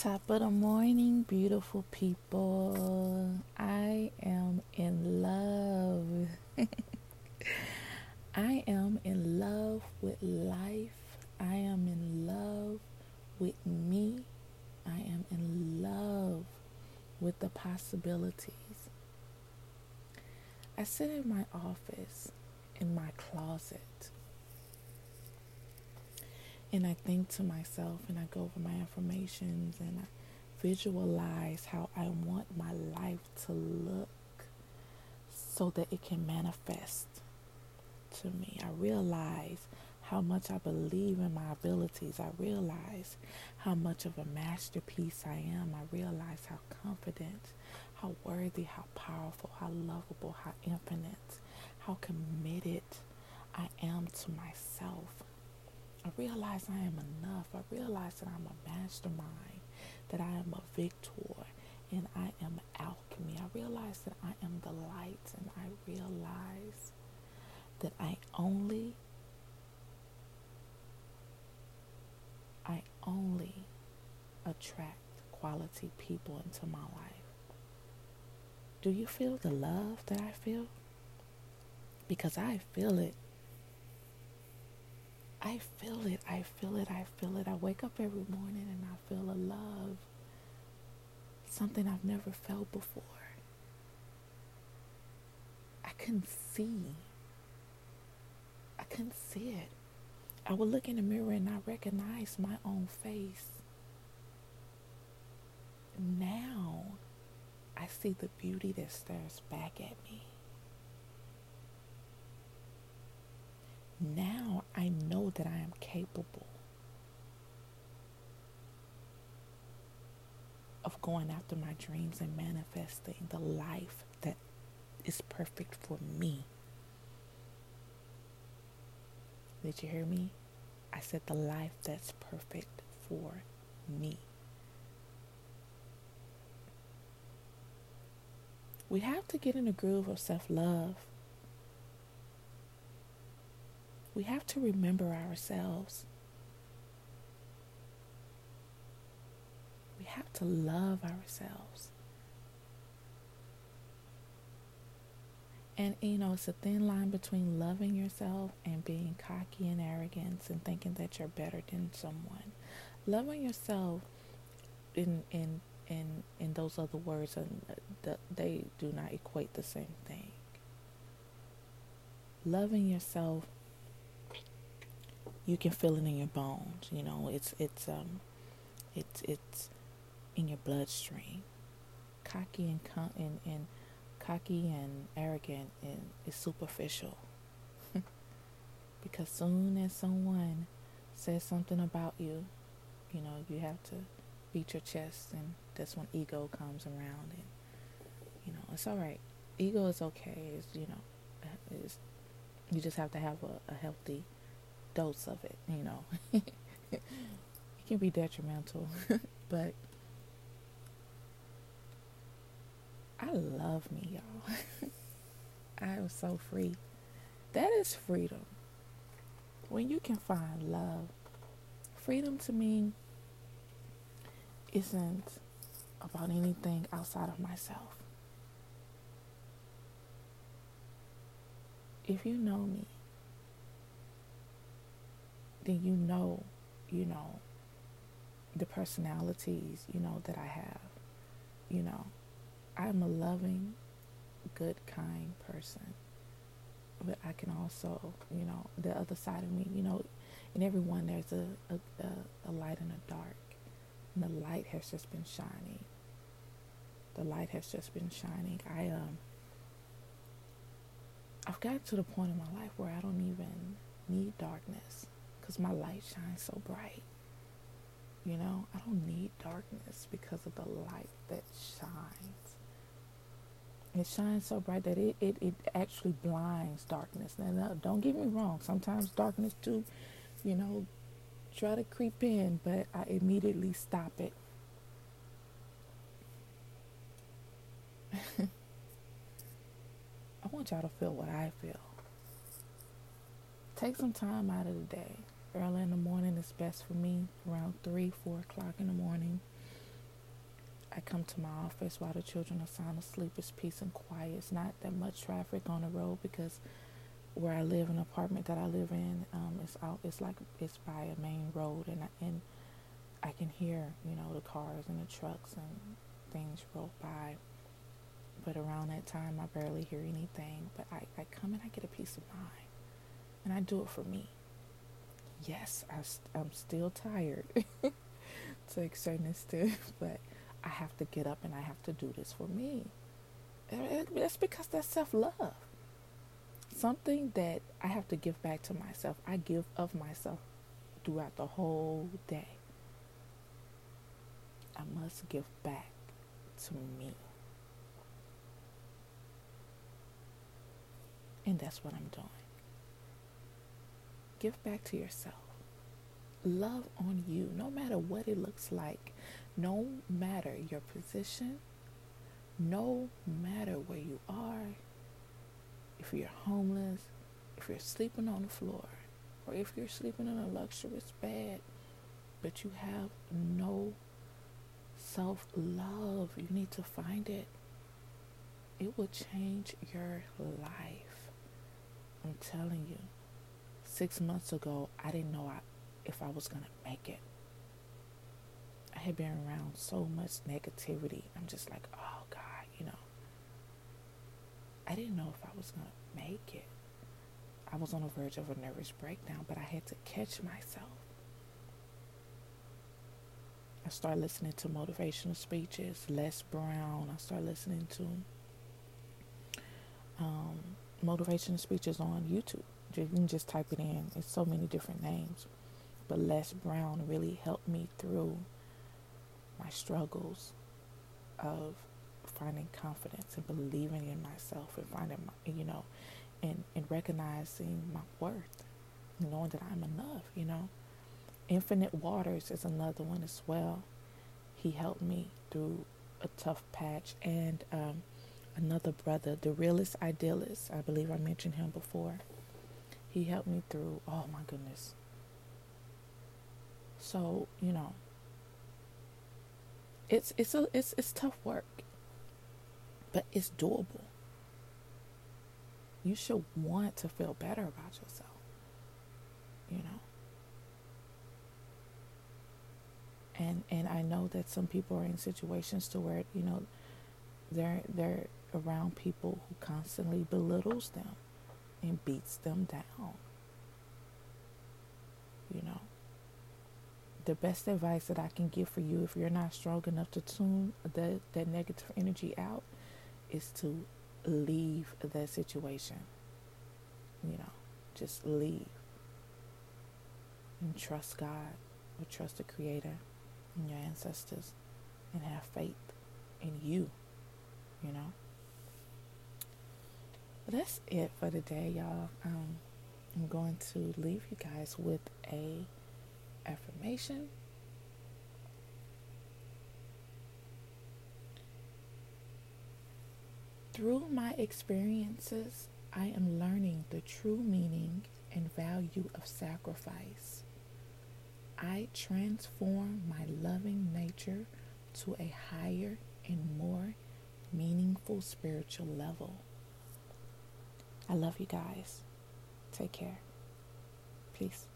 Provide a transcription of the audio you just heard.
Top of the morning, beautiful people. I am in love. I am in love with life. I am in love with me. I am in love with the possibilities. I sit in my office, in my closet, and I think to myself and I go over my affirmations and I visualize how I want my life to look so that it can manifest to me. I realize how much I believe in my abilities. I realize how much of a masterpiece I am. I realize how confident, how worthy, how powerful, how lovable, how infinite, how committed I am to myself. I realize I am enough. I realize that I'm a mastermind, that I am a victor, and I am alchemy. I realize that I am the light, and I realize that I only, I only attract quality people into my life. Do you feel the love that I feel? Because I feel it I feel it. I feel it. I feel it. I wake up every morning and I feel a love. Something I've never felt before. I couldn't see. I couldn't see it. I would look in the mirror and I recognize my own face. Now I see the beauty that stares back at me. Now I know that I am capable of going after my dreams and manifesting the life that is perfect for me. Did you hear me? I said the life that's perfect for me. We have to get in a groove of self love we have to remember ourselves. We have to love ourselves. And you know, it's a thin line between loving yourself and being cocky and arrogant and thinking that you're better than someone. Loving yourself in in in in those other words, and they do not equate the same thing. Loving yourself you can feel it in your bones. You know, it's it's um, it's it's in your bloodstream. Cocky and con- and, and cocky and arrogant and is superficial. because soon as someone says something about you, you know, you have to beat your chest, and that's when ego comes around, and you know, it's all right. Ego is okay. It's you know, it's, you just have to have a, a healthy dose of it, you know. it can be detrimental, but I love me, y'all. I am so free. That is freedom. When you can find love, freedom to me isn't about anything outside of myself. If you know me, then you know, you know, the personalities, you know, that I have. You know, I'm a loving, good, kind person. But I can also, you know, the other side of me, you know, in everyone there's a, a, a, a light and a dark. And the light has just been shining. The light has just been shining. I um I've gotten to the point in my life where I don't even need darkness because my light shines so bright. You know, I don't need darkness because of the light that shines. It shines so bright that it, it, it actually blinds darkness. Now, don't get me wrong. Sometimes darkness too, you know, try to creep in, but I immediately stop it. I want y'all to feel what I feel. Take some time out of the day early in the morning is best for me, around 3, 4 o'clock in the morning. I come to my office while the children are sound asleep. It's peace and quiet. It's not that much traffic on the road because where I live, an apartment that I live in, um, it's out. It's like it's by a main road, and I, and I can hear you know the cars and the trucks and things roll by. But around that time, I barely hear anything. But I, I come and I get a peace of mind, and I do it for me. Yes, I, I'm still tired to a certain extent, but I have to get up and I have to do this for me. That's because that's self love. Something that I have to give back to myself. I give of myself throughout the whole day. I must give back to me. And that's what I'm doing. Give back to yourself. Love on you, no matter what it looks like no matter your position, no matter where you are, if you're homeless, if you're sleeping on the floor, or if you're sleeping in a luxurious bed, but you have no self love, you need to find it. It will change your life. I'm telling you. Six months ago, I didn't know I, if I was going to make it. I had been around so much negativity. I'm just like, oh God, you know. I didn't know if I was going to make it. I was on the verge of a nervous breakdown, but I had to catch myself. I started listening to motivational speeches, Les Brown. I started listening to um, motivational speeches on YouTube. You can just type it in. It's so many different names. But Les Brown really helped me through my struggles of finding confidence and believing in myself and finding my, you know, and, and recognizing my worth, knowing that I'm enough, you know. Infinite Waters is another one as well. He helped me through a tough patch. And um, another brother, the realist idealist, I believe I mentioned him before. He helped me through, oh my goodness. So, you know, it's it's a it's it's tough work, but it's doable. You should want to feel better about yourself. You know. And and I know that some people are in situations to where, you know, they're they're around people who constantly belittles them and beats them down. You know the best advice that I can give for you if you're not strong enough to tune that, that negative energy out is to leave that situation. You know, just leave. And trust God or trust the Creator and your ancestors and have faith in you, you know. But that's it for today, y'all. Um, I'm going to leave you guys with a affirmation. Through my experiences, I am learning the true meaning and value of sacrifice. I transform my loving nature to a higher and more meaningful spiritual level. I love you guys. Take care. Peace.